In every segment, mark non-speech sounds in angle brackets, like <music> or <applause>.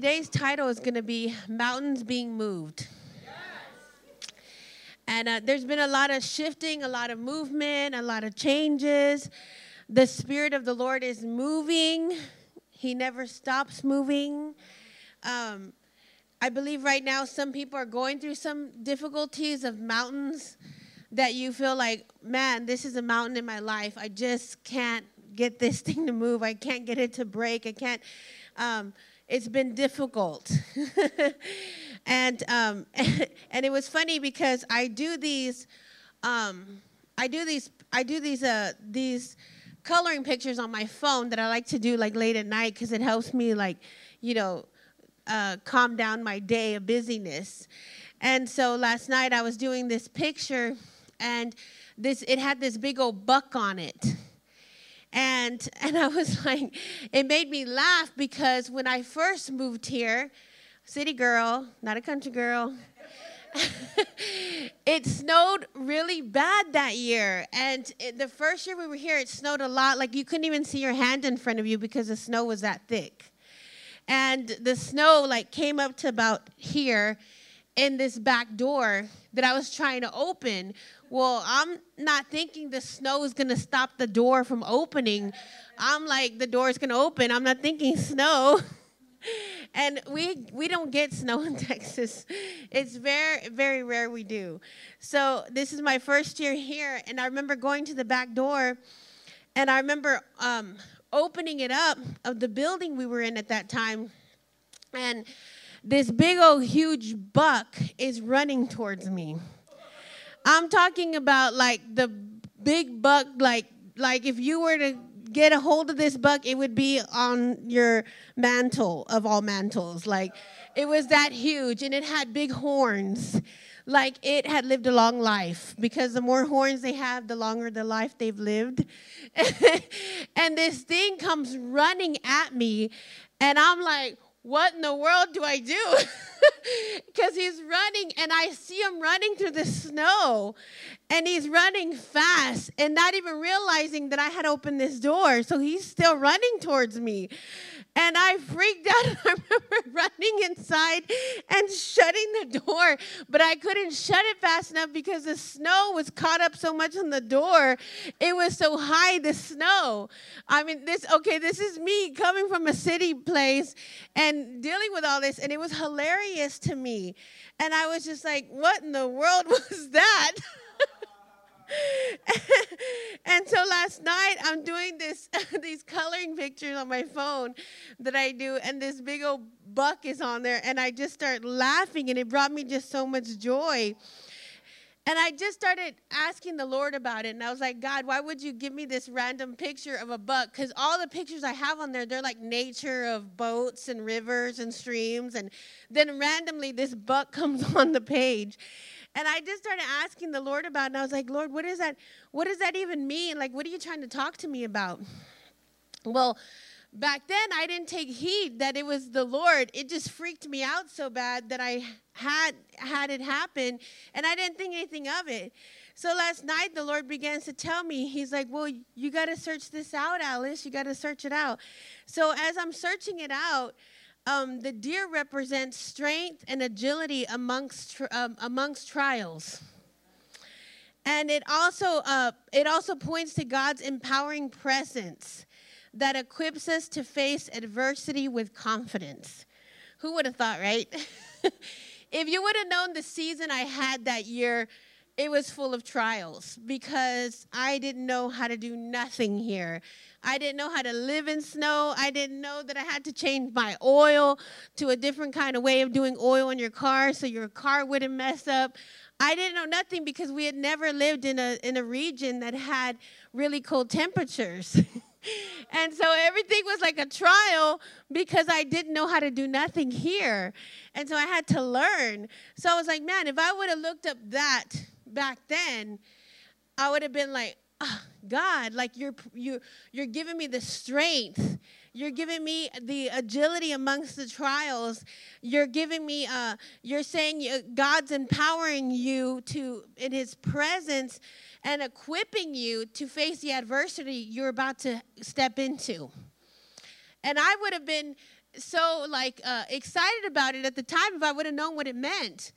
today's title is going to be Mountains Being Moved. And uh, there's been a lot of shifting, a lot of movement, a lot of changes. The Spirit of the Lord is moving, He never stops moving. Um, I believe right now some people are going through some difficulties of mountains that you feel like, man, this is a mountain in my life. I just can't get this <laughs> thing to move. I can't get it to break. I can't. Um, it's been difficult. <laughs> and um, <laughs> and it was funny because I do these, um, I do these, I do these, uh, these coloring pictures on my phone that I like to do like late at night because it helps me like, you know uh, calm down my day of busyness. And so last night I was doing this picture, and this it had this big old buck on it. And <laughs> and I was like, it made me laugh because when I first moved here, city girl, not a country girl. <laughs> it snowed really bad that year. And it, the first year we were here, it snowed a lot. Like you couldn't even see your hand in front of you because the snow was that thick and the snow like came up to about here in this back door that I was trying to open. Well, I'm not thinking the snow is going to stop the door from opening. I'm like the door is going to open. I'm not thinking <laughs> snow. <laughs> and we we don't get snow in <laughs> Texas. It's very very rare we do. So this is my first year here, and I remember going to the back door, and I remember um, opening it up of the building we were in at that time. And this big old huge buck is running towards me. I'm talking about like the big buck, like like if you were to get a hold of this buck, it would be on your mantle of all mantles. Like it was that huge and it had big horns like it had lived a long life because the more horns they have, the longer the life they've lived. <laughs> and this thing comes running at me, and I'm like, what in the world do I do? <laughs> Because he's running, and I see him running through the snow, and he's running fast, and not even realizing that I had opened this door. So he's still running towards me. And I freaked <laughs> out. I remember running inside and shutting the door, but I couldn't shut it fast enough because the snow was caught up so much on the door. It was so high, the snow. I mean, this, okay, this is me coming from a city place and dealing with all this, and it was hilarious to me. And I was just like, what in the world <laughs> was that? <laughs> and so last night I'm doing this <laughs> these coloring pictures on my phone that I do and this big old buck is on there and I just start laughing and it brought me just so much joy. And I just started asking the Lord about it. And I was like, God, why would you give me this random picture of a buck? Because all the pictures I have on there, they're like nature of boats and rivers and streams. And then randomly, this buck <laughs> comes on the page. And I just started asking the Lord about it. And I was like, Lord, what is that? What does that even mean? Like, what are you trying to talk to me about? Well, back then I didn't take heed that it was the Lord. It just freaked me out so bad that I had had it happen and I didn't think anything of it. So last night the Lord began to tell me, He's like, Well, you got to search this out, Alice. You got to search it out. So as I'm searching it out, um, the deer represents strength and agility amongst um, amongst trials and it also uh, it also points to god's empowering presence that equips us to face adversity with confidence who would have thought right <laughs> if you would have known the season i had that year it was full of trials because i didn't know how to do nothing here I didn't know how to live in snow. I didn't know that I had to change my oil to a different kind of way of doing oil in your car so your car wouldn't mess up. I didn't know nothing because we had never lived in a in a region that had really cold temperatures. <laughs> and so everything was like a trial because I didn't know how to do nothing here. And so I had to learn. So I was like, man, if I would have looked up that back then, I would have been like, oh, God, like you're you you're giving me the strength. You're giving me the agility amongst the trials. You're giving me uh you're saying God's empowering you to in his presence and equipping you to face the adversity you're about to step into. And I would have been so like uh, excited about it at the time if I would have known what it meant.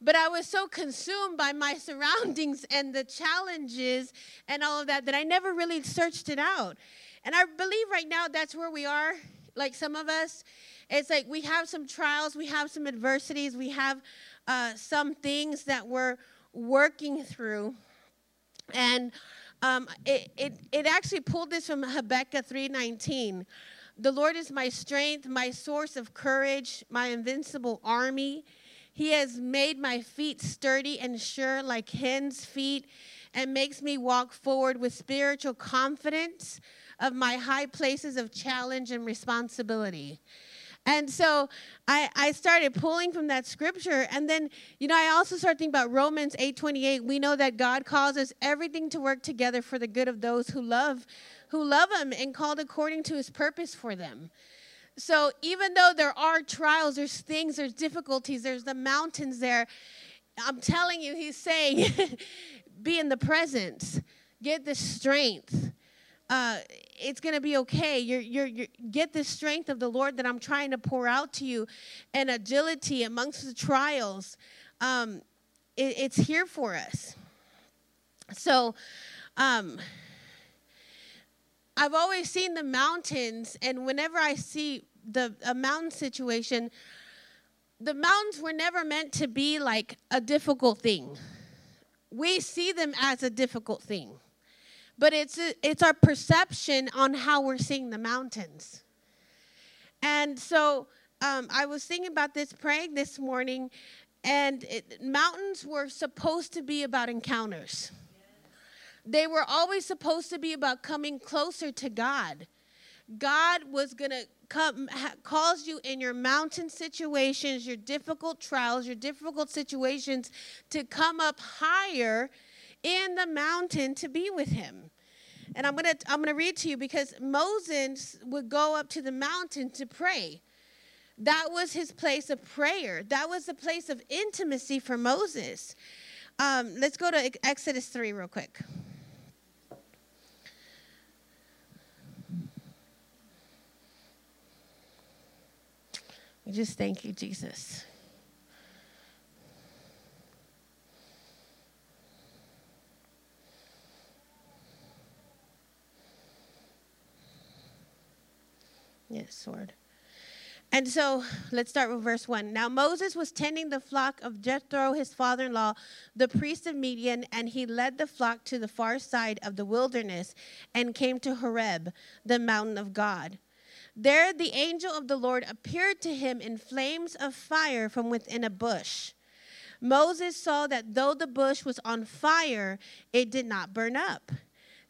But I was so consumed by my <laughs> surroundings and the challenges and all of that that I never really searched it out. And I believe right now that's where we are, like some of us. It's like we have some trials, we have some adversities, we have uh, some things that we're working through. And um, it, it, it actually pulled this from Habakkuk 3.19. The Lord is my strength, my source of courage, my invincible army. He has made my feet sturdy and sure like hinds' feet and makes me walk forward with spiritual confidence of my high places of challenge and responsibility. And so I, I started pulling from that scripture. And then, you know, I also started thinking about Romans 8 28. We know that God causes everything to work together for the good of those who love, who love him and called according to his purpose for them. So even though there are trials, there's things, there's difficulties, there's the mountains there, I'm telling you, he's saying, <laughs> be in the presence, get the strength uh, it's going to be okay. You're, you're, you're, get the strength of the Lord that I'm trying to pour out to you and agility amongst the trials. Um, it, it's here for us. So, um, I've always seen the mountains, and whenever I see the a mountain situation, the mountains were never meant to be like a difficult thing. We see them as a difficult thing but it's it's our perception on how we're seeing the mountains. And so um, I was thinking about this praying this morning, and it, mountains were supposed to be about encounters. They were always supposed to be about coming closer to God. God was going to come ha, calls you in your mountain situations, your difficult trials, your difficult situations to come up higher in the mountain to be with him. And I'm going to I'm going to read to you because Moses would go up to the mountain to pray. That was his place of prayer. That was the place of intimacy for Moses. Um, let's go to Exodus 3 real quick. We just thank you, Jesus. Yes, sword. And so let's start with verse 1. Now Moses was tending the flock of Jethro, his father in law, the priest of Midian, and he led the flock to the far side of the wilderness and came to Horeb, the mountain of God. There the angel of the Lord appeared to him in flames of fire from within a bush. Moses saw that though the bush was on fire, it did not burn up.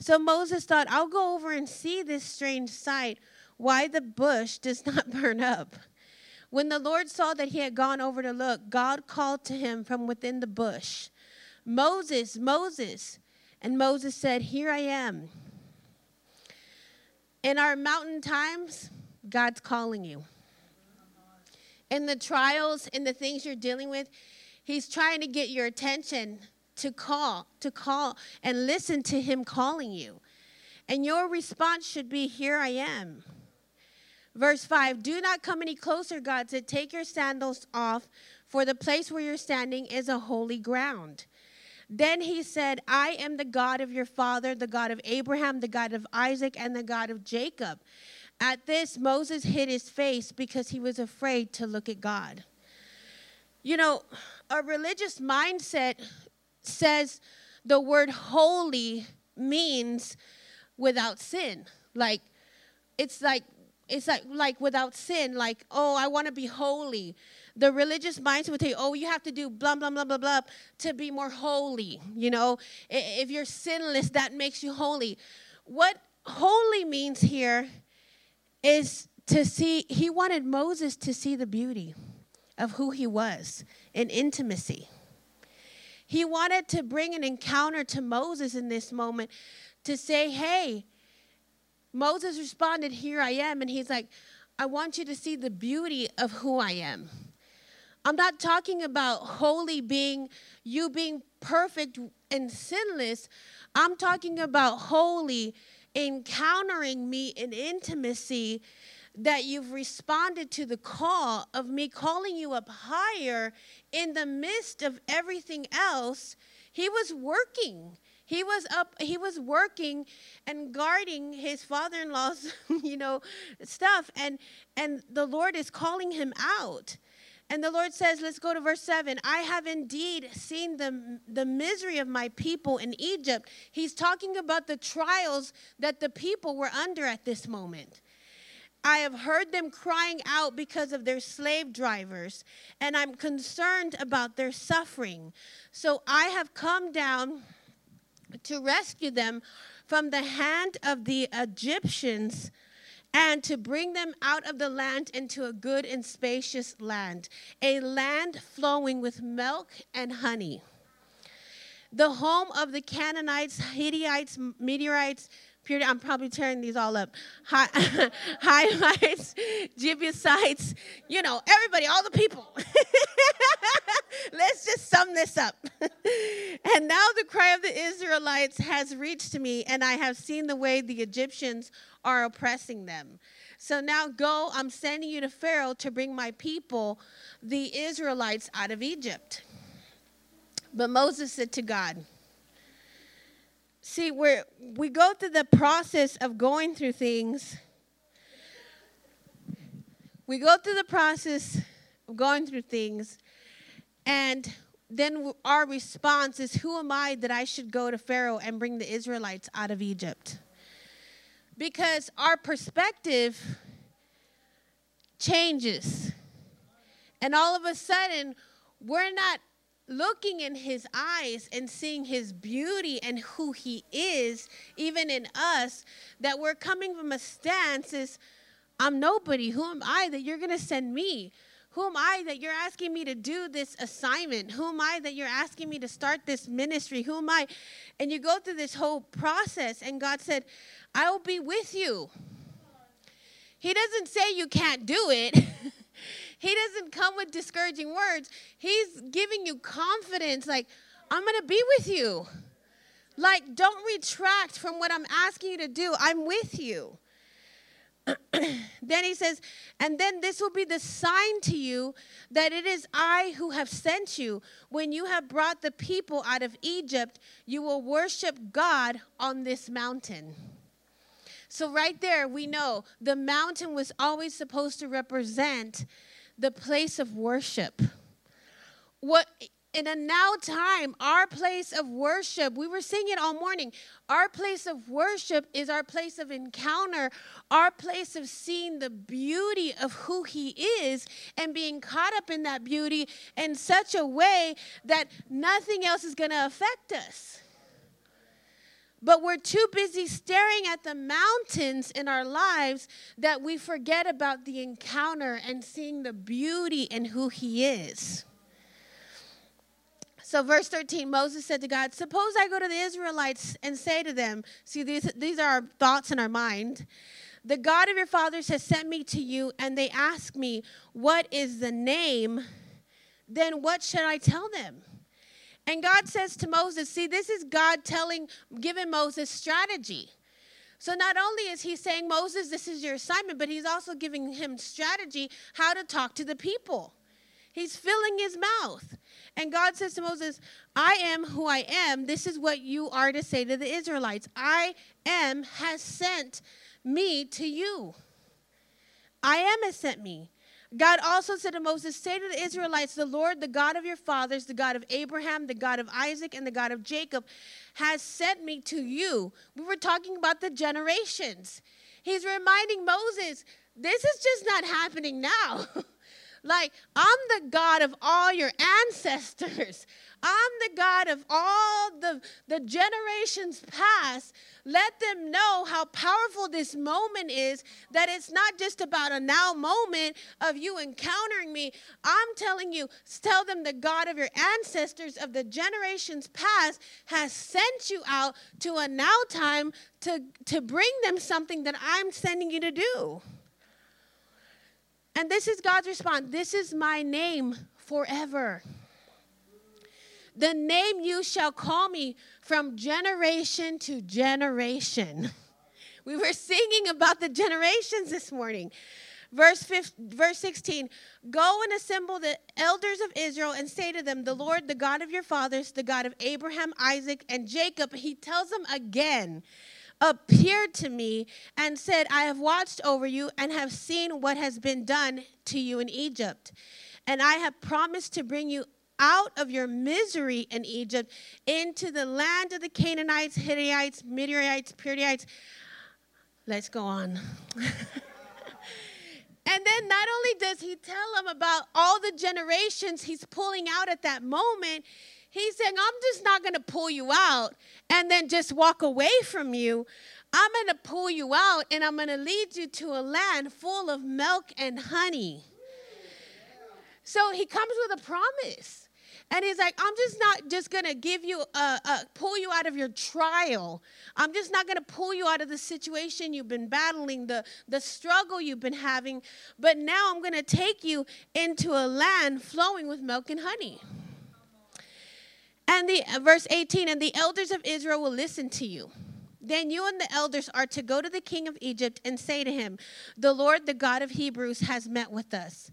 So Moses thought, I'll go over and see this strange sight why the bush does <laughs> not burn up. When the Lord saw that he had gone over to look, God called to him from within the bush, Moses, Moses. And Moses said, Here I am. In our mountain times, God's calling you. In the trials, in the things you're dealing with, He's trying to get your attention to call, to call and listen to Him calling you. And your response should be, Here I am. Verse 5 Do not come any closer, God said. Take your sandals off, for the place where you're standing is a holy ground. Then he said, I am the God of your father, the God of Abraham, the God of Isaac, and the God of Jacob. At this, Moses hid his face because he was afraid to look at God. You know, a religious mindset says the word holy means without sin. Like, it's like it's like like without sin like oh i want to be holy. The religious mindset would say, oh you have to do blah blah blah blah blah to be more holy you know? If you're sinless that makes you holy. What holy means here is to see he wanted moses to see the beauty of who he was in intimacy. He wanted to bring an encounter to moses in this moment to say hey Moses responded, Here I am. And he's like, I want you to see the beauty of who I am. I'm not talking about holy being you being perfect and sinless. I'm talking about holy encountering me in intimacy that you've responded to the call of me calling you up higher in the midst of everything else. He was working. He was up, he was working and guarding his father-in-law's, <laughs> you know, stuff. And and the Lord is calling him out. And the Lord says, let's go to verse 7. I have indeed seen the, the misery of my people in Egypt. He's talking about the trials that the people were under at this moment. I have heard them crying out because of their slave drivers, and I'm concerned about their suffering. So I have come down to rescue them from the hand of the Egyptians and to bring them out of the land into a good and spacious land, a land flowing with milk and honey. The home of the Canaanites, Hittites, Meteorites, Period. I'm probably tearing these all up. Hivites, <laughs> Jebusites, you know, everybody, all the people. <laughs> Let's just sum this up. <laughs> and now the cry of the Israelites has reached me, and I have seen the way the Egyptians are oppressing them. So now go, I'm sending you to Pharaoh to bring my people, the Israelites, out of Egypt. But Moses said to God, See, we we go through the process of going through things. We go through the process of going through things, and then our response is, Who am I that I should go to Pharaoh and bring the Israelites out of Egypt? Because our perspective changes. And all of a sudden, we're not looking in his eyes and seeing his beauty and who he is, even in us, that we're coming from a stance is, I'm nobody. Who am I that you're going to send me? Who am I that you're asking me to do this assignment? Who am I that you're asking me to start this ministry? Who am I? And you go through this whole process, and God said, I will be with you. He doesn't say you can't do it. <laughs> He doesn't come with discouraging words. He's giving you confidence, like, I'm going to be with you. Like, don't retract from what I'm asking you to do. I'm with you. <clears throat> then he says, and then this will be the sign to you that it is I who have sent you. When you have brought the people out of Egypt, you will worship God on this mountain. So, right there, we know the mountain was always supposed to represent the place of worship. What in a now time, our place of worship, we were singing it all morning. Our place of worship is our place of encounter, our place of seeing the beauty of who He is and being caught up in that beauty in such a way that nothing else is going to affect us. But we're too busy staring at the mountains in our lives that we forget about the encounter and seeing the beauty in who He is. So, verse 13, Moses said to God, Suppose I go to the Israelites and say to them, See, these, these are our thoughts in our mind. The God of your fathers has sent me to you, and they ask me, What is the name? Then what should I tell them? And God says to Moses, see, this is God telling, giving Moses strategy. So not only is he saying, Moses, this is your assignment, but he's also giving him strategy how to talk to the people. He's filling his mouth. And God says to Moses, I am who I am. This is what you are to say to the Israelites I am has sent me to you. I am has sent me. God also said to Moses, Say to the Israelites, The Lord, the God of your fathers, the God of Abraham, the God of Isaac, and the God of Jacob, has sent me to you. We were talking about the generations. He's reminding Moses, This is just not happening now. <laughs> like, I'm the God of all your ancestors. I'm the God of all the, the generations past. Let them know how powerful this moment is, that it's not just about a now moment of you encountering me. I'm telling you, tell them the God of your ancestors of the generations past has sent you out to a now time to, to bring them something that I'm sending you to do. And this is God's response this is my name forever. The name you shall call me from generation to generation. <laughs> We were singing about the generations this morning. Verse, 15, verse 16 Go and assemble the elders of Israel and say to them, The Lord, the God of your fathers, the God of Abraham, Isaac, and Jacob, he tells them again, appeared to me and said, I have watched over you and have seen what has been done to you in Egypt. And I have promised to bring you out of your misery in Egypt into the land of the Canaanites, Hittites, Midianites, Perizzites. Let's go on. <laughs> And then not only does he tell them about all the generations he's pulling out at that moment, he's saying, I'm just not going to pull you out and then just walk away from you. I'm going to pull you out and I'm going to lead you to a land full of milk and honey. So he comes with a promise. And he's like, I'm just not just going to give you, a, a, pull you out of your trial. I'm just not going to pull you out of the situation you've been battling, the, the struggle you've been having. But now I'm going to take you into a land flowing with milk and honey. And the uh, verse 18, and the elders of Israel will listen to you. Then you and the elders are to go to the king of Egypt and say to him, The Lord, the God of Hebrews, has met with us.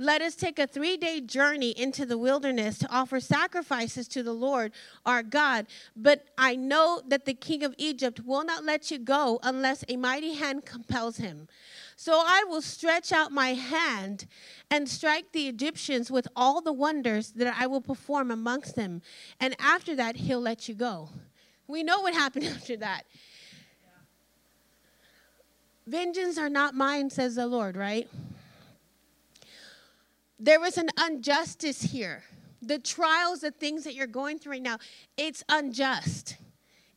Let us take a three day journey into the wilderness to offer sacrifices to the Lord our God. But I know that the king of Egypt will not let you go unless a mighty hand compels him. So I will stretch out my hand and strike the Egyptians with all the wonders that I will perform amongst them. And after that, he'll let you go. We know what happened <laughs> after that. Vengeance are not mine, says the Lord, right? There was an injustice here. The trials, the things that you're going through right now, it's unjust.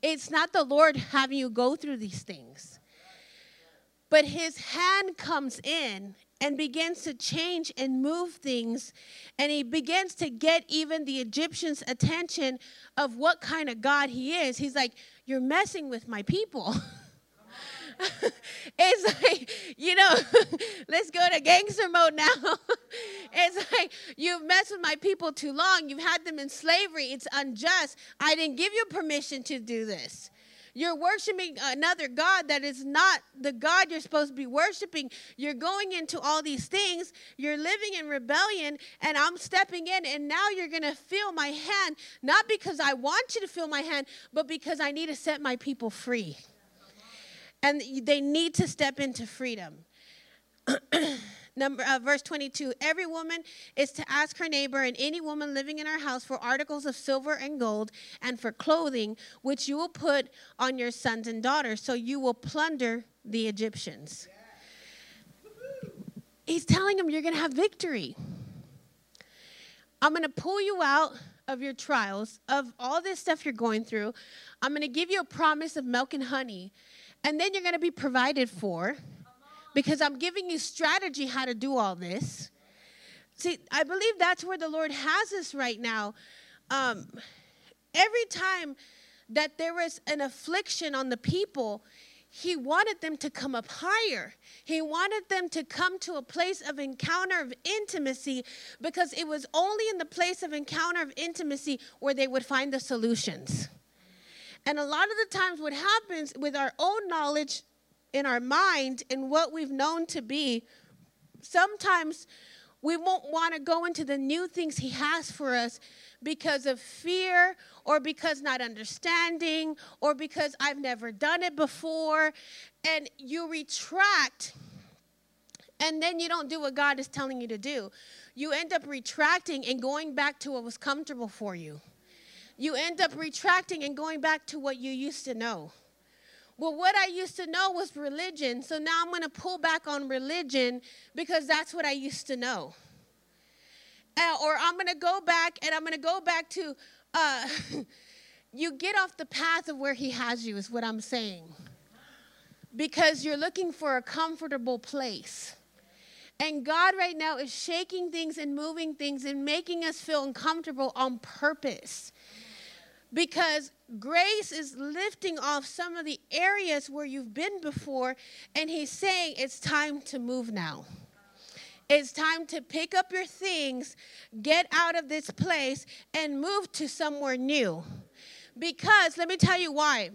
It's not the Lord having you go through these things. But his hand comes in and begins to change and move things. And he begins to get even the Egyptians' attention of what kind of God he is. He's like, You're messing with my people. <laughs> <laughs> it's like, you know, <laughs> let's go to gangster mode now. <laughs> it's like, you've messed with my people too long. You've had them in slavery. It's unjust. I didn't give you permission to do this. You're worshiping another God that is not the God you're supposed to be worshiping. You're going into all these things. You're living in rebellion, and I'm stepping in, and now you're going to feel my hand, not because I want you to feel my hand, but because I need to set my people free and they need to step into freedom. <clears throat> Number uh, verse 22 Every woman is to ask her neighbor and any woman living in her house for articles of silver and gold and for clothing, which you will put on your sons and daughters, so you will plunder the Egyptians. He's telling them you're going to have victory. I'm going to pull you out of your trials, of all this stuff you're going through. I'm going to give you a promise of milk and honey and then you're going to be provided for because I'm giving you strategy how to do all this. See, I believe that's where the Lord has us right now. Um, every time that there was an affliction on the people, he wanted them to come up higher. He wanted them to come to a place of encounter of intimacy because it was only in the place of encounter of intimacy where they would find the solutions. And a lot of the times, what happens with our own knowledge in our mind and what we've known to be, sometimes we won't want to go into the new things He has for us because of fear or because not understanding or because I've never done it before. And you retract, and then you don't do what God is telling you to do. You end up retracting and going back to what was comfortable for you you end up retracting and going back to what you used to know. Well, what I used to know was religion, so now I'm going to pull back on religion because that's what I used to know. Uh, or I'm going to go back and I'm going to go back to, uh, <laughs> you get off the path of where He has you, is what I'm saying. Because you're looking for a comfortable place. And God right now is shaking things and moving things and making us feel uncomfortable on purpose because grace is lifting off some of the areas where you've been before, and He's saying it's time to move now. It's time to pick up your things, get out of this place, and move to somewhere new. Because let me tell you why,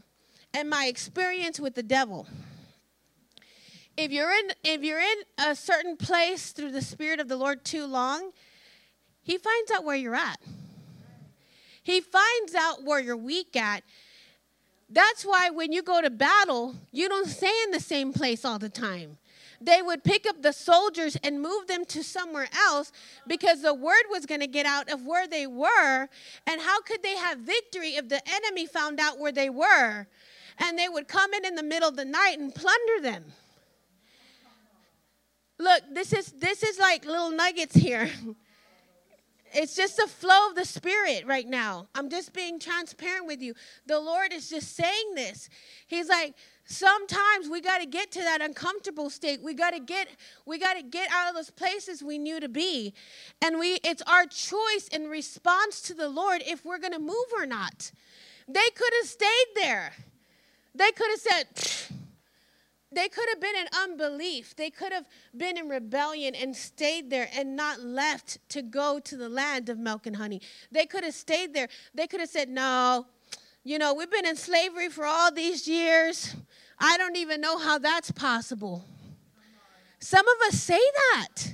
and my experience with the devil. if you're in if you're in a certain place through the spirit of the Lord too long, he finds out where you're at. He finds out where you're weak at. That's why when you go to battle, you don't stay in the same place all the time. They would pick up the soldiers and move them to somewhere else because the word was going to get out of where they were. And how could they have victory if the enemy found out where they were? And they would come in in the middle of the night and plunder them. Look, this is this is like little nuggets here. <laughs> It's just the flow of the Spirit right now. I'm just being transparent with you. The Lord is just saying this. He's like, sometimes we got to get to that uncomfortable state. We got to get we got to get out of those places we knew to be. And we it's our choice in response to the Lord if we're going to move or not. They could have stayed there. They could have said they could have been in unbelief. They could have been in rebellion and stayed there and not left to go to the land of milk and honey. They could have stayed there. They could have said, No, you know, we've been in slavery for all these years. I don't even know how that's possible. Some of us say that.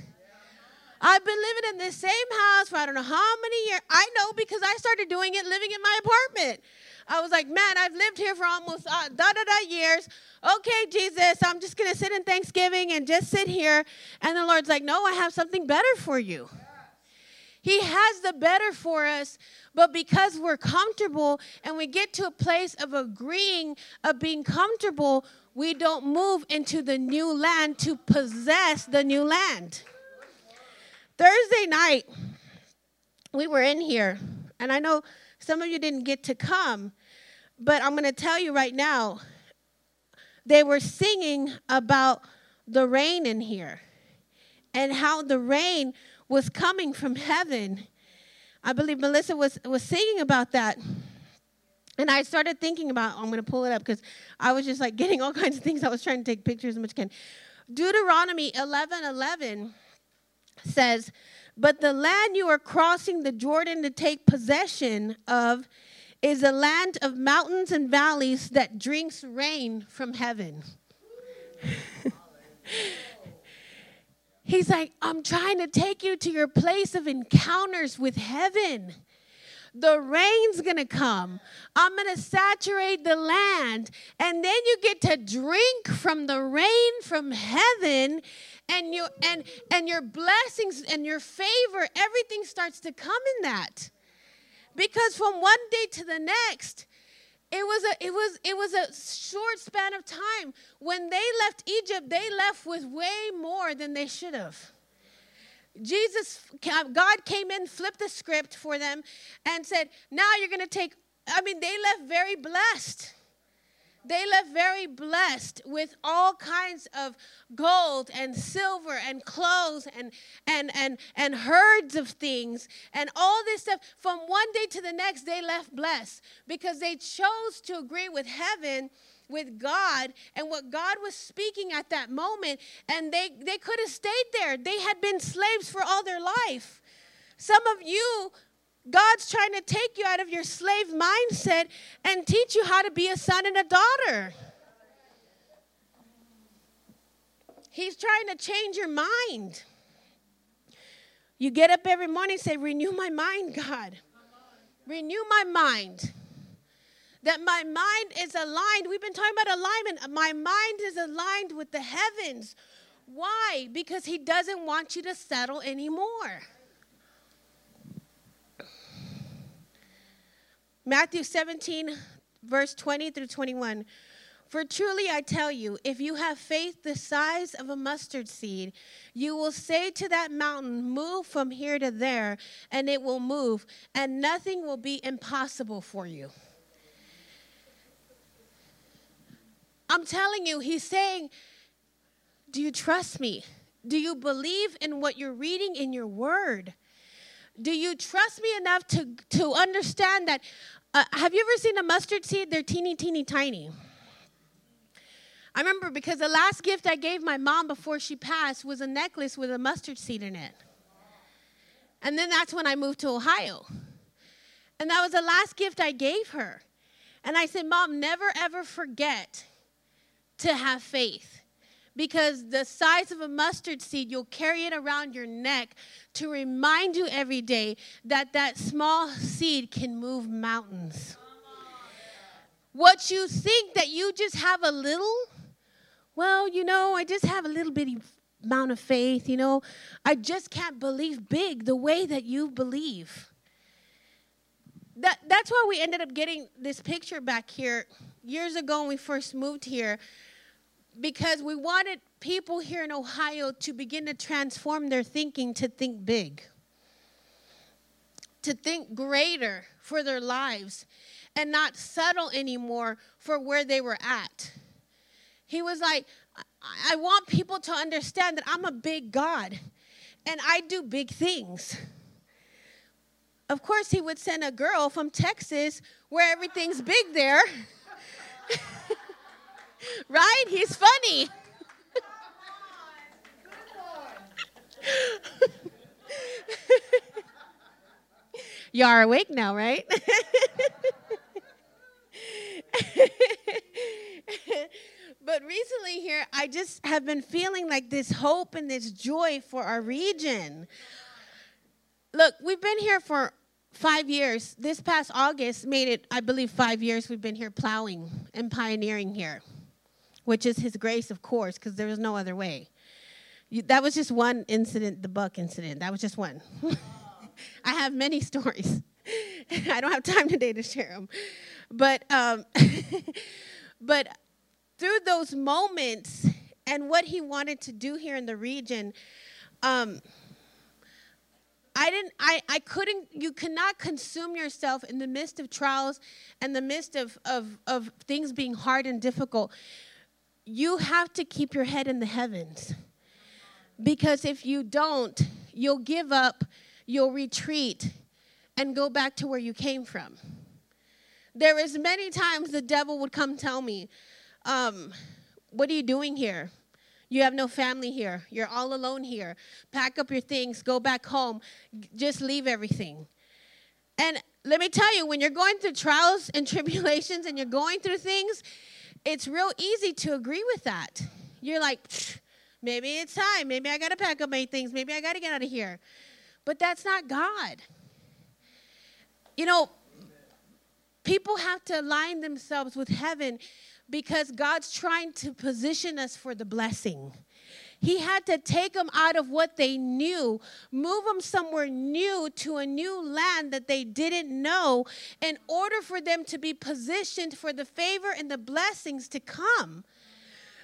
I've been living in this same house for I don't know how many years. I know because I started doing it living in my apartment. I was like, man, I've lived here for almost uh, da da da years. Okay, Jesus, I'm just going to sit in Thanksgiving and just sit here. And the Lord's like, no, I have something better for you. He has the better for us, but because we're comfortable and we get to a place of agreeing, of being comfortable, we don't move into the new land to possess the new land. Thursday night, we were in here, and I know some of you didn't get to come, but I'm going to tell you right now they were singing about the rain in here and how the rain was coming from heaven. I believe Melissa was, was singing about that. And I started thinking about, I'm going to pull it up because I was just like getting all <laughs> kinds of things. I was trying to take pictures as much as I can. Deuteronomy 11 11 says, But the land you are crossing the Jordan to take possession of is a land of mountains and valleys that drinks rain from heaven. <laughs> He's like, I'm trying to take you to your place of encounters with heaven. The rain's gonna come. I'm gonna saturate the land. And then you get to drink from the rain from heaven and you and and your blessings and your favor, everything starts to come in that. Because from one day to the next, it was a it was it was a short span of time. When they left Egypt, they left with way more than they should have. Jesus, God came in, flipped the script for them, and said, Now you're going to take. I mean, they left very blessed they left very blessed with all kinds of gold and silver and clothes and and and and herds of things and all this stuff. From one day to the next they left blessed because they chose to agree with heaven with God and what God was speaking at that moment. And they they could have stayed there. They had been slaves for all their life. Some of you God's trying to take you out of your slave mindset and teach you how to be a son and a daughter. He's trying to change your mind. You get up every morning and say, Renew my mind, God. Renew my mind. That my mind is aligned. We've been talking about alignment. My mind is aligned with the heavens. Why? Because He doesn't want you to settle anymore. Matthew 17, verse 20 through 21. For truly I tell you, if you have faith the size of a mustard seed, you will say to that mountain, Move from here to there, and it will move, and nothing will be impossible for you. I'm telling you, he's saying, Do you trust me? Do you believe in what you're reading in your word? Do you trust me enough to, to understand that? Uh, have you ever seen a mustard seed? They're teeny, teeny, tiny. I remember because the last gift I gave my mom before she passed was a necklace with a mustard seed in it. And then that's when I moved to Ohio. And that was the last gift I gave her. And I said, Mom, never ever forget to have faith because the size of a mustard seed, you'll carry it around your neck to remind you every day that that small seed can move mountains. What you think that you just have a little, well, you know, I just have a little bitty amount of faith, you know, I just can't believe big the way that you believe. That, that's why we ended up getting this picture back here years ago when we first moved here because we wanted people here in Ohio to begin to transform their thinking to think big, to think greater for their lives, and not settle anymore for where they were at. He was like, I want people to understand that I'm a big God and I do big things. Of course, he would send a girl from Texas where everything's big there. <laughs> right? He's funny. <laughs> you are awake now, right? <laughs> but recently here, I just have been feeling like this hope and this joy for our region. Look, we've been here for five years. This past August made it, I believe, five years we've been here plowing and pioneering here which is his grace, of course, because there was no other way. You, that was just one incident, the buck incident. That was just one. <laughs> I have many stories. <laughs> I don't have time today to share them. But, um, <laughs> but through those moments and what he wanted to do here in the region, um, I didn't I, I couldn't you cannot consume yourself in the midst of trials and the midst of, of, of things being hard and difficult you have to keep your head in the heavens. Because if you don't, you'll give up, you'll retreat, and go back to where you came from. There is many times the devil would come tell me, um, what are you doing here? You have no family here. You're all alone here. Pack up your things, go back home, just leave everything. And let me tell you, when you're going through trials and <laughs> tribulations and you're going through things, it's real easy to agree with that. You're like, maybe it's time. Maybe I got to pack up my things. Maybe I got to get out of here. But that's not God. You know, people have to align themselves with heaven because God's trying to position us for the blessing. He had to take them out of what they knew, move them somewhere new to a new land that they didn't know in order for them to be positioned for the favor and the blessings to come.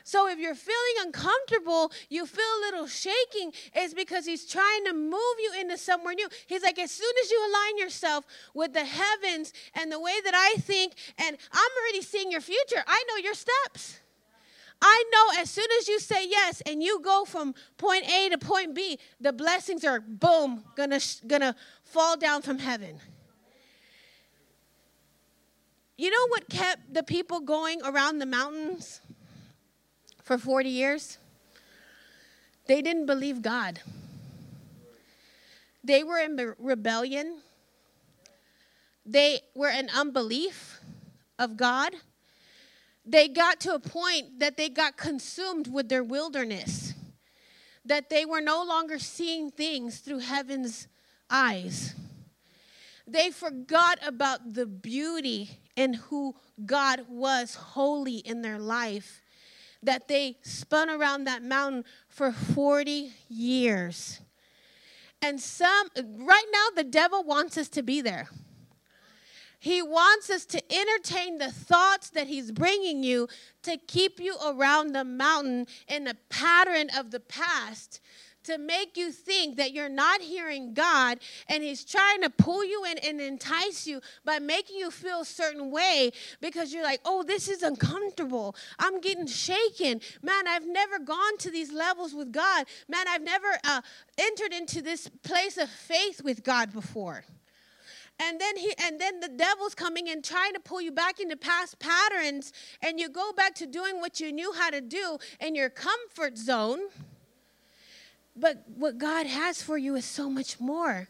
So if you're feeling uncomfortable, you feel a little shaking, it's because he's trying to move you into somewhere new. He's like, as soon as you align yourself with the heavens and the way that I think, and I'm already seeing your future, I know your steps. I know as soon as you say yes and you go from point A to point B, the blessings are boom, gonna, gonna fall down from heaven. You know what kept the people going around the mountains for 40 years? They didn't believe God. They were in rebellion. They were in unbelief of God they got to a point that they got consumed with their wilderness, that they were no longer seeing things through heaven's eyes. They forgot about the beauty and who God was holy in their life, that they spun around that mountain for 40 years. And some, right now, the devil wants us to be there. He wants us to entertain the thoughts that He's bringing you to keep you around the mountain in a pattern of the past to make you think that you're not hearing God and He's trying to pull you in and entice you by making you feel a certain way because you're like, oh, this is uncomfortable. I'm getting shaken. Man, I've never gone to these levels with God. Man, I've never uh, entered into this place of faith with God before and then he and then the devil's coming and trying to pull you back into past patterns and you go back to doing what you knew how to do in your comfort zone. But what god has for you is so much more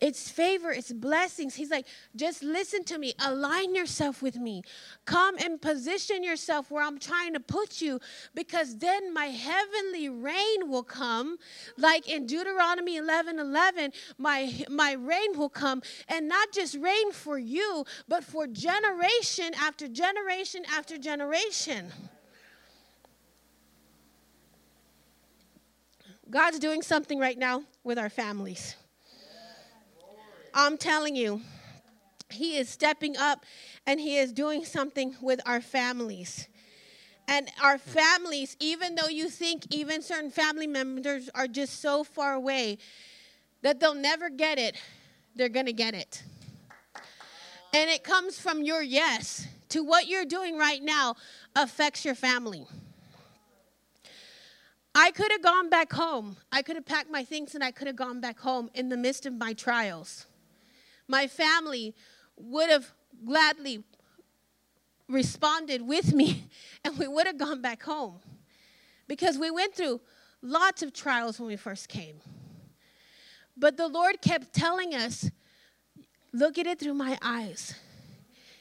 It's favor, it's blessings. He's like, just listen to me, align yourself with me. Come and position yourself where I'm trying to put you because then my heavenly rain will come. Like in Deuteronomy 11 11, my, my rain will come and not just rain for you, but for generation after generation after generation. God's doing something right now with our families. I'm telling you, He is stepping up and He is doing something with our families. And our families, even though you think even certain family members are just so far away that they'll never get it, they're going to get it. And it comes from your yes to what you're doing right now affects your family. I could have gone back home. I could have packed my things and I could have gone back home in the midst of my trials my family would have gladly responded with me <laughs> and we would have gone back home because we went through lots of trials when we first came. But the Lord kept telling us, look at it through my eyes.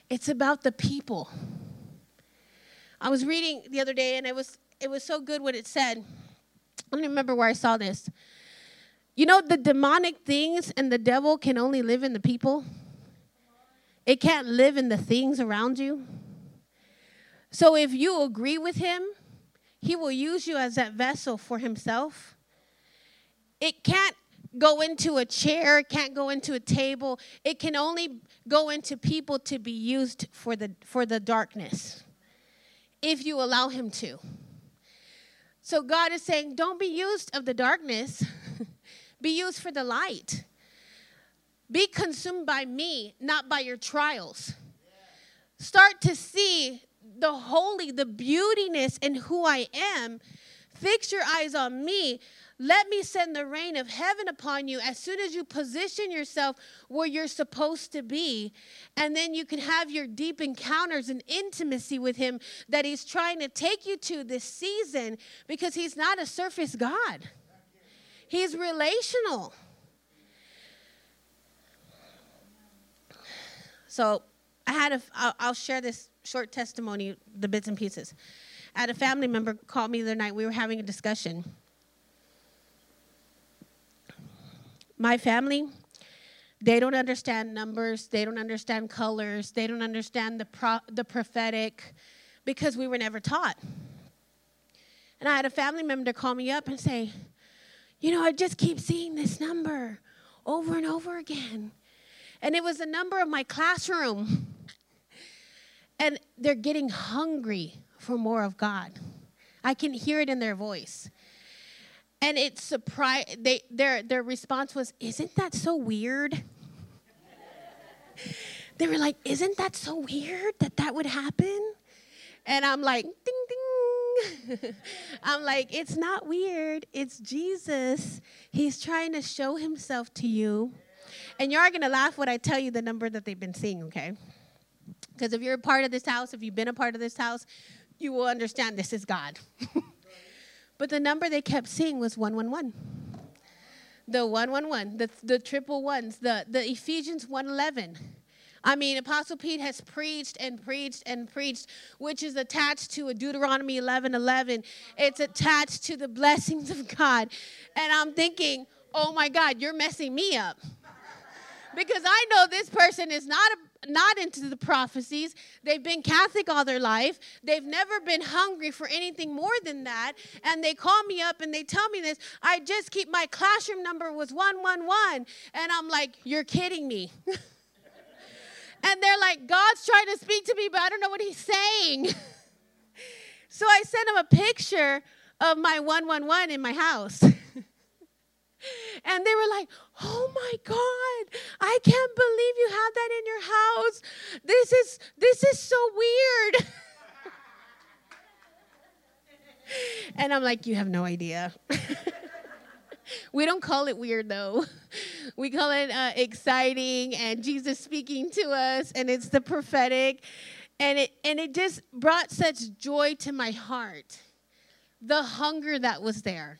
It's about the people. I was reading the other day and it was it was so good what it said. I don't remember where I saw this. You know, the demonic things and the devil can only live in the people, it can't live in the things around you. So if you agree with him, he will use you as that vessel for himself. It can't go into a chair, it can't go into a table. It can only go into people to be used for the for the darkness. If you allow him to. So God is saying, don't be used of the darkness. Be used for the light. Be consumed by me, not by your trials. Start to see the holy, the beautiness in who I am. Fix your eyes on me. Let me send the rain of heaven upon you as soon as you position yourself where you're supposed to be. And then you can have your deep encounters and intimacy with Him that He's trying to take you to this season because He's not a surface God. He's relational. So I had a, I'll, share this short testimony, the bits and pieces. I had a family member call me the other night. We were having a discussion. My family, they don't understand numbers. They don't understand colors. They don't understand the, pro, the prophetic because we were never taught. And I had a family member call me up and say, you know, I just keep seeing this number over and over again. And it was the number of my classroom. And they're getting hungry for more of God. I can hear it in their voice. And it's surprised they their their response was, "Isn't that so weird?" they were like, "Isn't that so weird that that would happen?" And I'm like, "Ding ding <laughs> I'm like, it's not weird. It's Jesus. He's trying to show himself to you. And you are going to laugh when I tell you the number that they've been seeing, okay? Because if you're a part of this house, if you've been a part of this house, you will understand this is God. <laughs> but the number they kept seeing was 111. The 111, the, the triple ones, the, the Ephesians 111 I mean, Apostle Pete has preached and preached and preached, which is attached to a Deuteronomy 11 11. It's attached to the blessings of God. And I'm thinking, oh my God, you're messing me up. Because I know this person is not a not into the prophecies. They've been Catholic all their life. They've never been hungry for anything more than that. And they call me up and they tell me this. I just keep my classroom number was 111. And I'm like, you're kidding me. <laughs> And they're like, God's trying to speak to me, but I don't know what he's saying. <laughs> so I sent him a picture of my 111 in my house. <laughs> and they were like, "Oh my god, I can't believe you have that in your house. This is this is so weird." <laughs> and I'm like, "You have no idea." <laughs> we don't call it weird though. <laughs> We call it uh, exciting and Jesus speaking to us, and it's the prophetic, and it and it just brought such joy to my heart, the hunger that was there,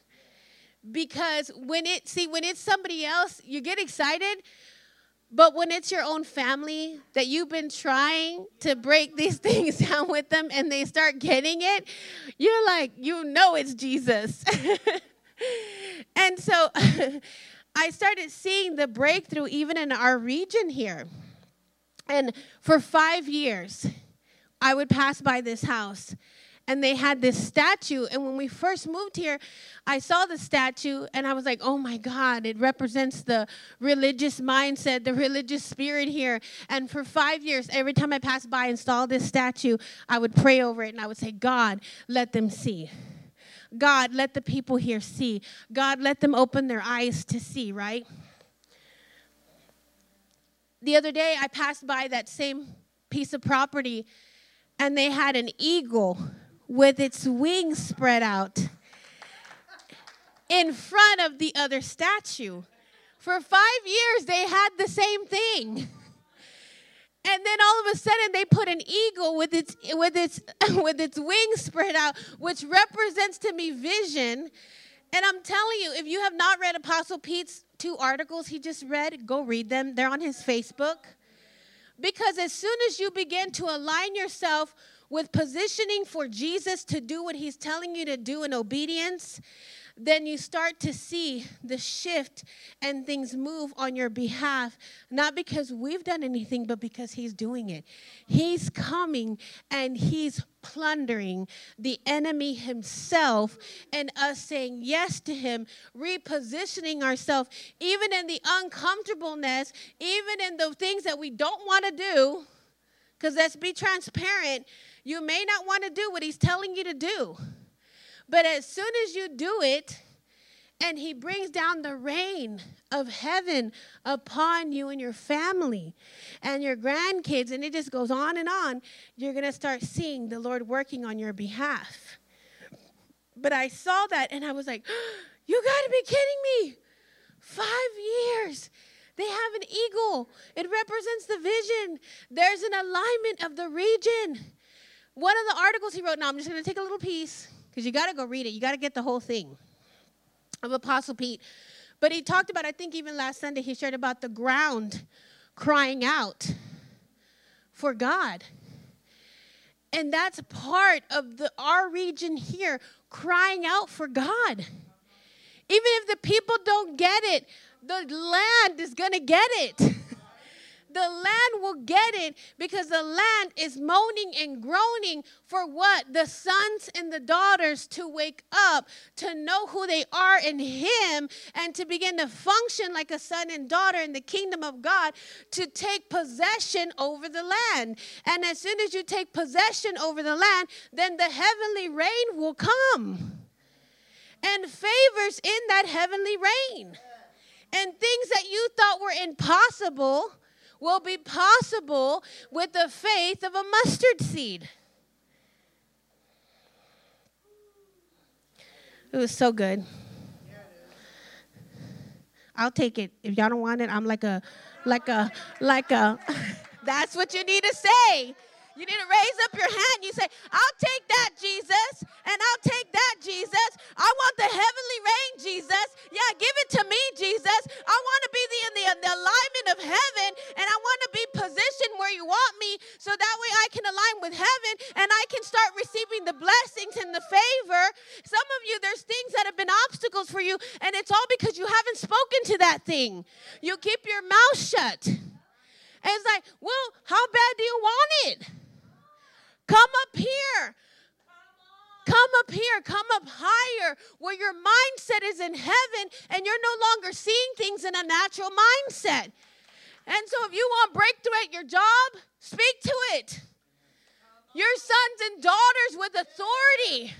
because when it see when it's somebody else, you get excited, But when it's your own family that you've been trying to break <laughs> these things down with them and they start getting it, you're like, you know it's Jesus. And so <laughs> I started seeing the breakthrough even in our region here. And for five years, I would pass by this house and they had this statue. And when we first moved here, I saw the statue and I was like, oh my God, it represents the religious mindset, the religious spirit here. And for five years, every time I passed by and saw this statue, I would pray over it and I would say, God, let them see. God, let the people here see. God, let them open their eyes to see, right? The other day, I passed by that same piece of property and they had an eagle with its wings spread out in front of the other statue. For five years, they had the same thing. And then all of a sudden they put an eagle with its with its <laughs> with its wings spread out, which represents to me vision. And I'm telling you, if you have not read Apostle Pete's two articles he just read, go read them. They're on his Facebook. Because as soon as you begin to align yourself with positioning for Jesus to do what he's telling you to do in obedience, then you start to see the shift and things move on your behalf, not because we've done anything, but because He's doing it. He's coming and He's plundering the enemy himself and us saying yes to him, repositioning ourselves, even in the uncomfortableness, even in the things that we don't want to do. Because let's be transparent, you may not want to do what he's telling you to do. But as soon as you do it, and he brings down the rain of heaven upon you and your family and your grandkids, and it just goes on and on, you're going to start seeing the Lord working on your behalf. But I saw that and I was like, <gasps> You got to be kidding me. Five years. They have an eagle, it represents the vision. There's an alignment of the region. One of the articles he wrote, now I'm just going to take a little piece because you got to go read it. You got to get the whole thing of Apostle Pete. But he talked about, I think even last Sunday, he shared about the ground crying out for God. And that's part of the, our region here crying out for God. Even if the people don't get it, the land is going to get it. The land will get it because the land is moaning and groaning for what? The sons and the daughters to wake up, to know who they are in Him, and to begin to function like a son and daughter in the kingdom of God, to take possession over the land. And as soon as you take possession over the land, then the heavenly rain will come and favors in that heavenly rain. And things that you thought were impossible will be possible with the faith of a mustard seed. It was so good. I'll take it. If y'all don't want it, I'm like a, like a, like a, <laughs> that's what you need to say. You need to raise up your hand. You say, I'll take that, Jesus, and I'll take that, Jesus. I want the heavenly rain, Jesus. Yeah, give it to me, Jesus. I want to be the, in the, the alignment of heaven, and I want to be positioned where you want me so that way I can align with heaven and I can start receiving the blessings and the favor. Some of you, there's things that have been obstacles for you, and it's all because you haven't spoken to that thing. You keep your mouth shut. And it's like, well, how bad do you want it? Come up here. Come up here, come up higher where your mindset is in heaven and you're no longer seeing things in a natural mindset. And so, if you want breakthrough at your job, speak to it. Your sons and daughters with authority.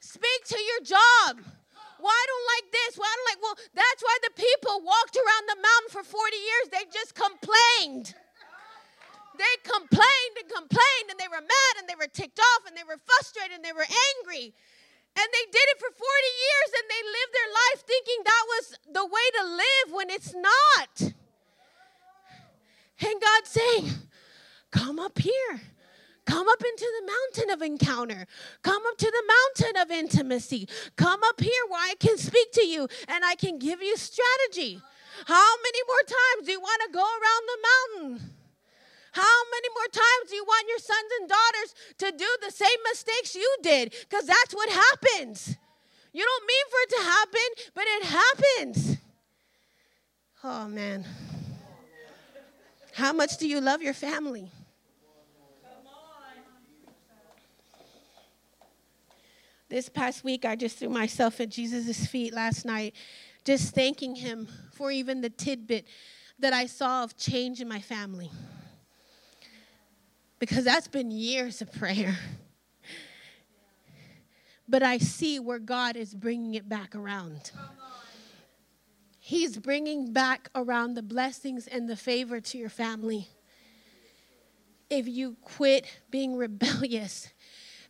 Speak to your job. Well, I don't like this. Well, I don't like, well, that's why the people walked around the mountain for 40 years. They just complained. They complained and complained and they were mad and they were ticked off and they were frustrated and they were angry. And they did it for 40 years and they lived their life thinking that was the way to live when it's not. And God's saying, Come up here. Come up into the mountain of encounter. Come up to the mountain of intimacy. Come up here where I can speak to you and I can give you strategy. How many more times do you want to go around the mountain? How many more times do you want your sons and daughters to do the same mistakes you did? Because that's what happens. You don't mean for it to happen, but it happens. Oh, man. How much do you love your family? This past week, I just threw myself at Jesus' feet last night, just thanking him for even the tidbit that I saw of change in my family. Because that's been years of prayer. But I see where God is bringing it back around. He's bringing back around the blessings and the favor to your family. If you quit being <laughs> rebellious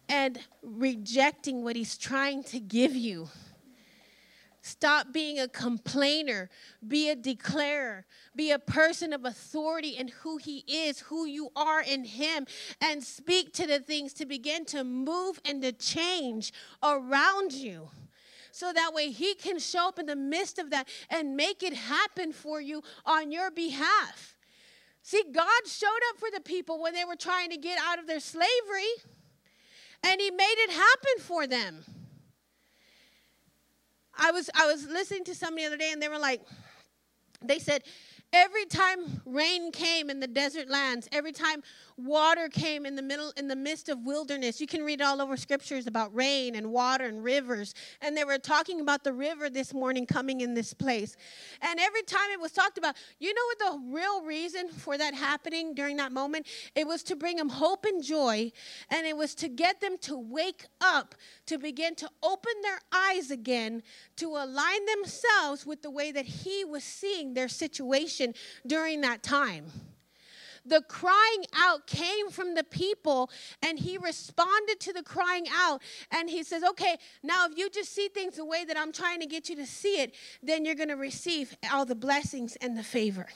and rejecting what He's trying to give you. Stop being a complainer. Be a declarer. Be a person of authority in who He is, who you are in Him, and speak to the things to begin to move and to change around you. So that way He can show up in the midst of that and make it happen for you on your behalf. See, God showed up for the people when they were trying to get out of their slavery and he made it happen for them. I was I was listening to somebody the other day and they were like they said every time rain came in the desert lands, every time water came in the middle in the midst of wilderness. You can read all over scriptures about rain and water and rivers. And they were talking about the river this morning coming in this place. And every time it was talked about, you know what the real reason for that happening during that moment? It was to bring them hope and joy, and it was to get them to wake up, to begin to open their eyes again, to align themselves with the way that he was seeing their situation during that time the crying out came from the people and he responded to the crying out and he says okay now if you just see things the way that i'm trying to get you to see it then you're going to receive all the blessings and the favor.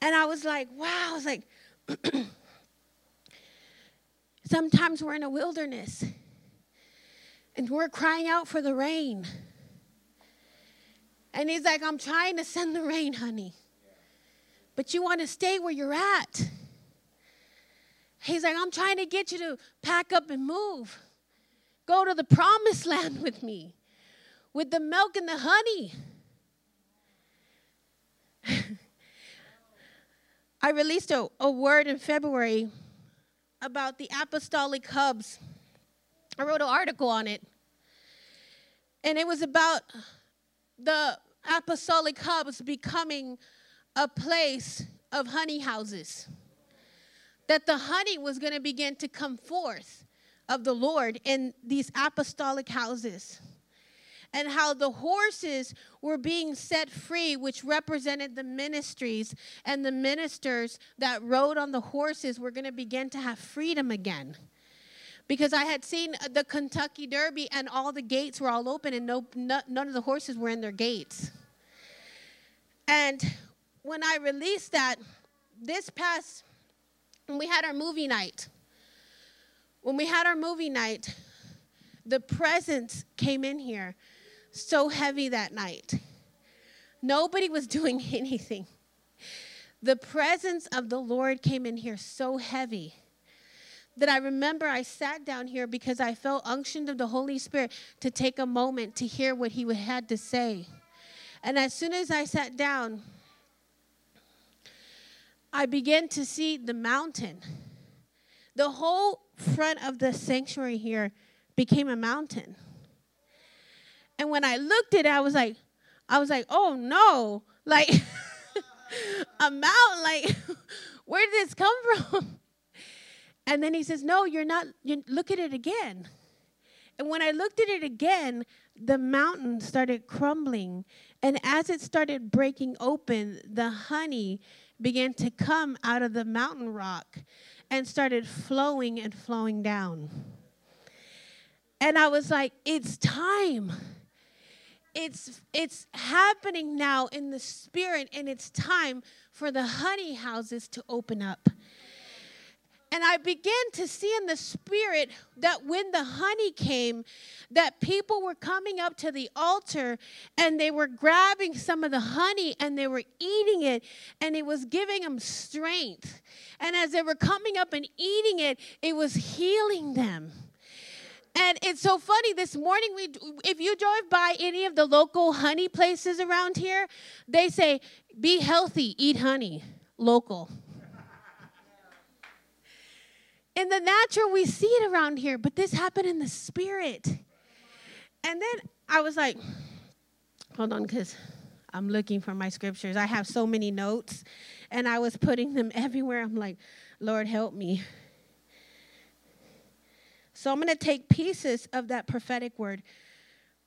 And i was like wow i was like <clears throat> sometimes we're in a wilderness and we're crying out for the rain. And he's like i'm trying to send the rain honey but you want to stay where you're at. He's like, I'm trying to get you to pack up and move. Go to the promised <laughs> land with me, with the milk and the honey. <laughs> I released a, a word in February about the apostolic hubs. I wrote an article on it. And it was about the apostolic hubs becoming a place of honey houses. That the honey was going to begin to come forth of the Lord in these apostolic houses. And how the horses were being set free, which represented the ministries, and the ministers that rode on the horses were going to begin to have freedom again because I had seen the Kentucky Derby and all the gates were all open and no, no, none of the horses were in their gates. And when I released that, this past, when we had our movie night, when we had our movie night, the presence came in here so heavy that night. Nobody was <laughs> doing anything. The presence of the Lord came in here so heavy that I remember I sat down here because I felt unctioned of the Holy Spirit to take a moment to hear what He had to say. And as soon as I sat down, I began to see the mountain. The whole front of the sanctuary here became a mountain. And when I looked at it, I was like, I was like, oh no, like <laughs> a mountain, like <laughs> where did this come from? <laughs> And then he says, no, you're not, you look at it again. And when I looked at it again, the mountain started crumbling. And as it started breaking open, the honey began to come out of the mountain rock and started flowing and flowing down. And I was like, it's time. It's it's happening now in the spirit and it's time for the honey houses to open up. And I began to see in the spirit that when the honey came, that people were coming up to the altar and they were grabbing some of the honey and they were eating it and it was giving them strength. And as they were coming up and eating it, it was healing them. And it's so funny. This morning, we, if you drive by any of the local honey places around here, they say, "Be healthy, eat honey, local." In the natural, we see it around here, but this happened in the spirit. And then I was like, hold on, because I'm looking for my scriptures. I have so many notes, and I was putting them <laughs> everywhere. I'm like, Lord, help me. So I'm going to take pieces of that prophetic word.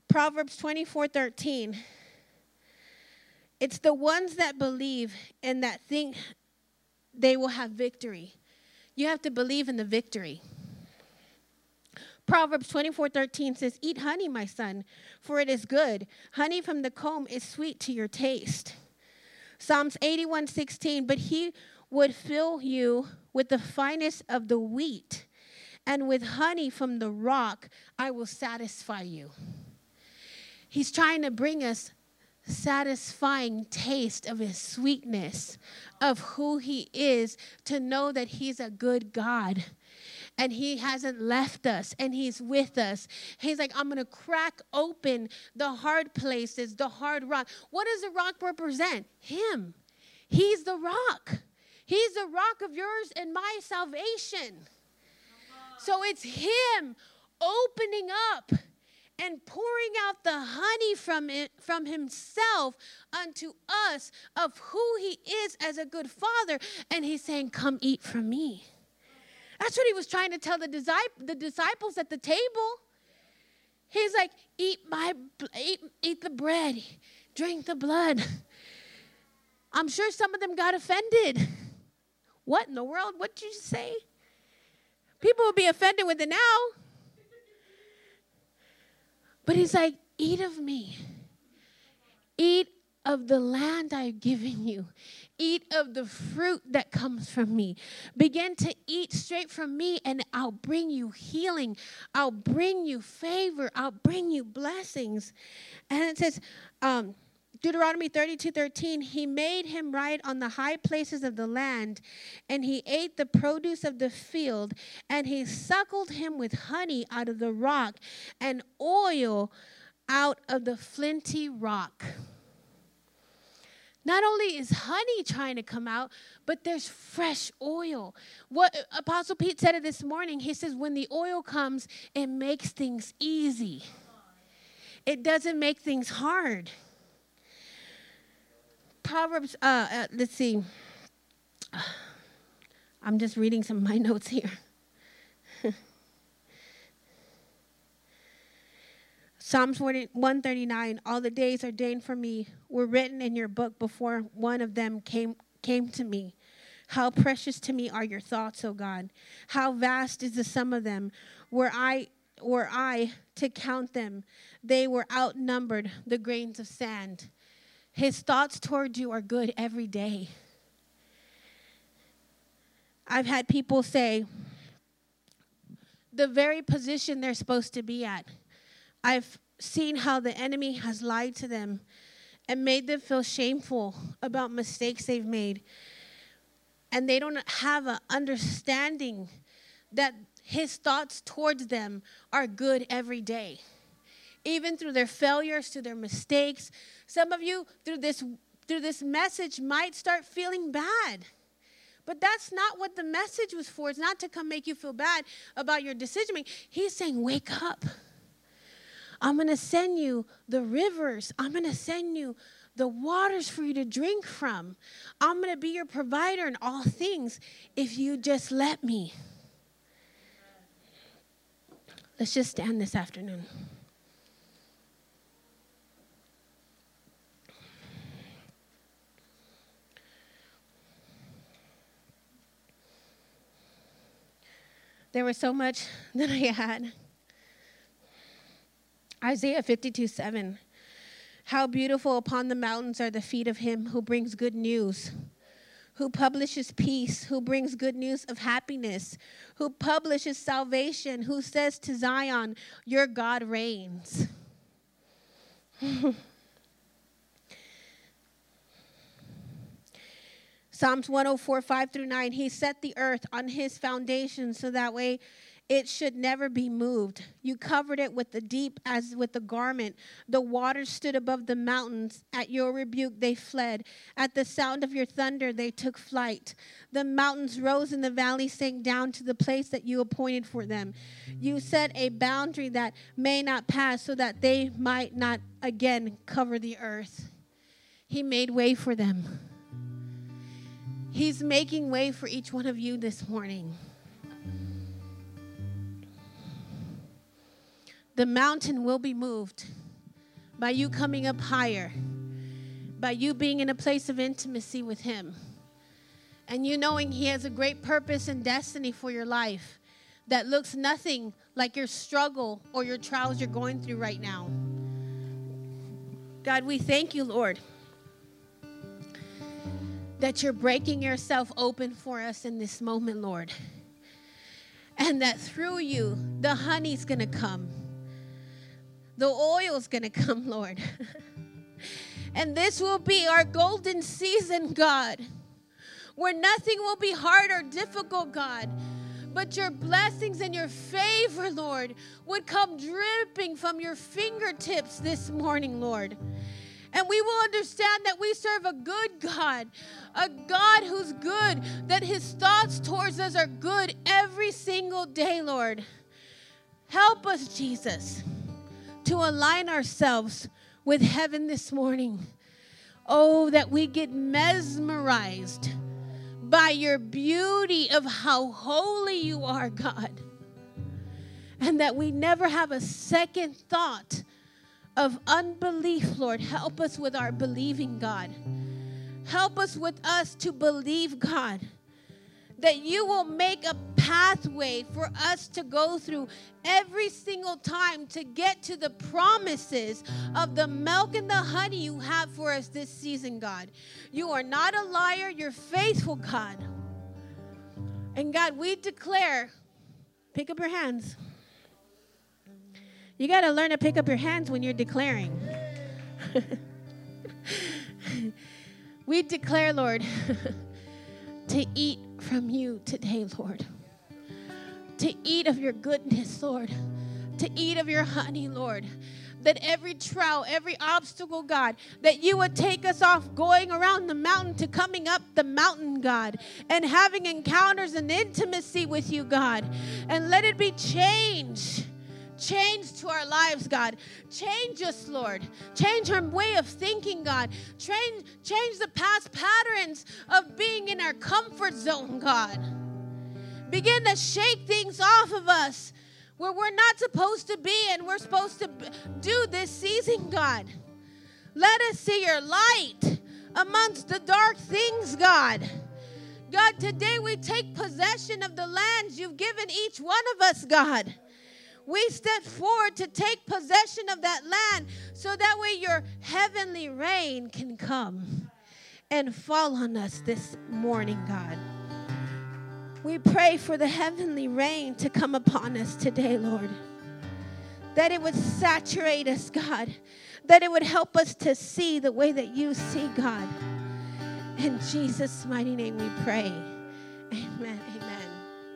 Proverbs 24 13. It's the ones that believe and that think they will have victory. You have to believe in the victory. Proverbs 24 13 says, Eat honey, my son, for it is good. Honey from the comb is sweet to your taste. Psalms 81 16, but he would fill you with the finest of the wheat, and with honey from the rock I will satisfy you. He's trying to bring us satisfying taste of his sweetness, of who he is, to know that he's a good God and he hasn't left us and he's with us. He's like, I'm going to crack open the hard places, the hard rock. What does the rock represent? Him. He's the rock. He's the rock of yours and my salvation. So it's him opening up and pouring out the honey from it from himself unto us of who he is as a good father. And he's saying come eat from me. That's what he was trying to tell the, disciples at the table. He's like eat my eat, eat the bread drink the blood. I'm sure some of them got offended. What in the world? What did you say? People will be offended with it now but he's like, Eat of me. Eat of the land I've given you. Eat of the fruit that comes from me. Begin to eat straight from me, and I'll bring you healing. I'll bring you favor. I'll bring you blessings. And it says, um, Deuteronomy 32 13, he made him ride on the high places of the land, and he ate the produce of the field, and he suckled him with honey out of the rock and oil out of the flinty rock. Not only is honey trying to come out, but there's fresh oil. What uh, Apostle Pete said it this morning, he says, when the oil comes, it makes things easy, it doesn't make things hard. Proverbs, uh, uh, let's see. <sighs> I'm just reading some of my <laughs> notes here. <laughs> Psalms 139 All the days ordained for me were written in your book before one of them came, came to me. How precious to me are your thoughts, O God. How vast is the sum of them. Were I were I to count them, they were outnumbered the grains of sand. His thoughts toward you are good every day. I've had people say the very position they're supposed to be at. I've seen how the enemy has lied to them and made them feel shameful about mistakes they've made. And they don't have an understanding that his thoughts towards them are good every day even through their failures, through their mistakes. Some of you, through this, through this message, might start feeling bad. But that's not what the message was for. It's not to come make you feel bad about your decision making. He's saying, Wake up. I'm going to send you the rivers. I'm going to send you the waters for you to drink from. I'm going to be your provider in all things if you just let me. Let's just stand this afternoon. There was so much <laughs> that I had. Isaiah 52 7. How beautiful upon the mountains are the feet of him who brings good news, who publishes peace, who brings good news of happiness, who publishes salvation, who says to Zion, Your God reigns. <laughs> Psalms 104, 5 through 9. He set the earth on his foundation so that way it should never be moved. You covered it with the deep as with a garment. The waters stood above the mountains. At your rebuke, they fled. At the sound of your thunder, they took flight. The mountains rose and the valley sank down to the place that you appointed for them. You set a boundary that may not pass so that they might not again cover the earth. He made way for them. He's making way for each one of you this morning. The mountain will be moved by you coming up higher, by you being in a place of intimacy with Him, and you knowing He has a great purpose and destiny for your life that looks nothing like your struggle or your trials you're going through right now. God, we thank you, Lord, that you're breaking yourself open for us in this moment, Lord. And that through you, the honey's gonna come the oil's to come, Lord. <laughs> and this will be our golden season, God, where nothing will be hard or difficult, God. But your blessings and your favor, Lord, would come dripping from your fingertips this morning, Lord. And we will understand that we serve a good God, a God who's good, that his thoughts towards us are good every single day, Lord. Help us, Jesus to align ourselves with heaven this morning. Oh, that we get mesmerized by your beauty of how holy you are, God. And that we never have a second thought of unbelief, Lord. Help us with our believing, God. Help us with us to believe, God that you will make a pathway for us to go through every single time to get to the promises of the milk and the honey you have for us this season, God. You are not a liar, you're faithful, God. And God, we declare, pick up your hands. You got to learn to pick up your hands when you're declaring. <laughs> we declare, Lord, <laughs> to eat from you today, Lord. To eat of your goodness, Lord. To eat of your honey, Lord. That every trial, every obstacle, God, that you would take us off going around the mountain to coming up the mountain, God, and having encounters and intimacy with you, God. And let it be changed change to our lives, God. Change us, Lord. Change our way of thinking, God. Change, change the past patterns of being in our comfort zone, God. Begin to shake things off of us where we're not supposed to be and we're supposed to do this season, God. Let us see your light amongst the dark things, God. God, today we take possession of the lands you've given each one of us, God we step forward to take possession of that land so that way your heavenly rain can come and fall on us this morning, God. We pray for the heavenly rain to come upon us today, Lord. That it would saturate us, God. That it would help us to see the way that you see, God. In Jesus' mighty name we pray. Amen.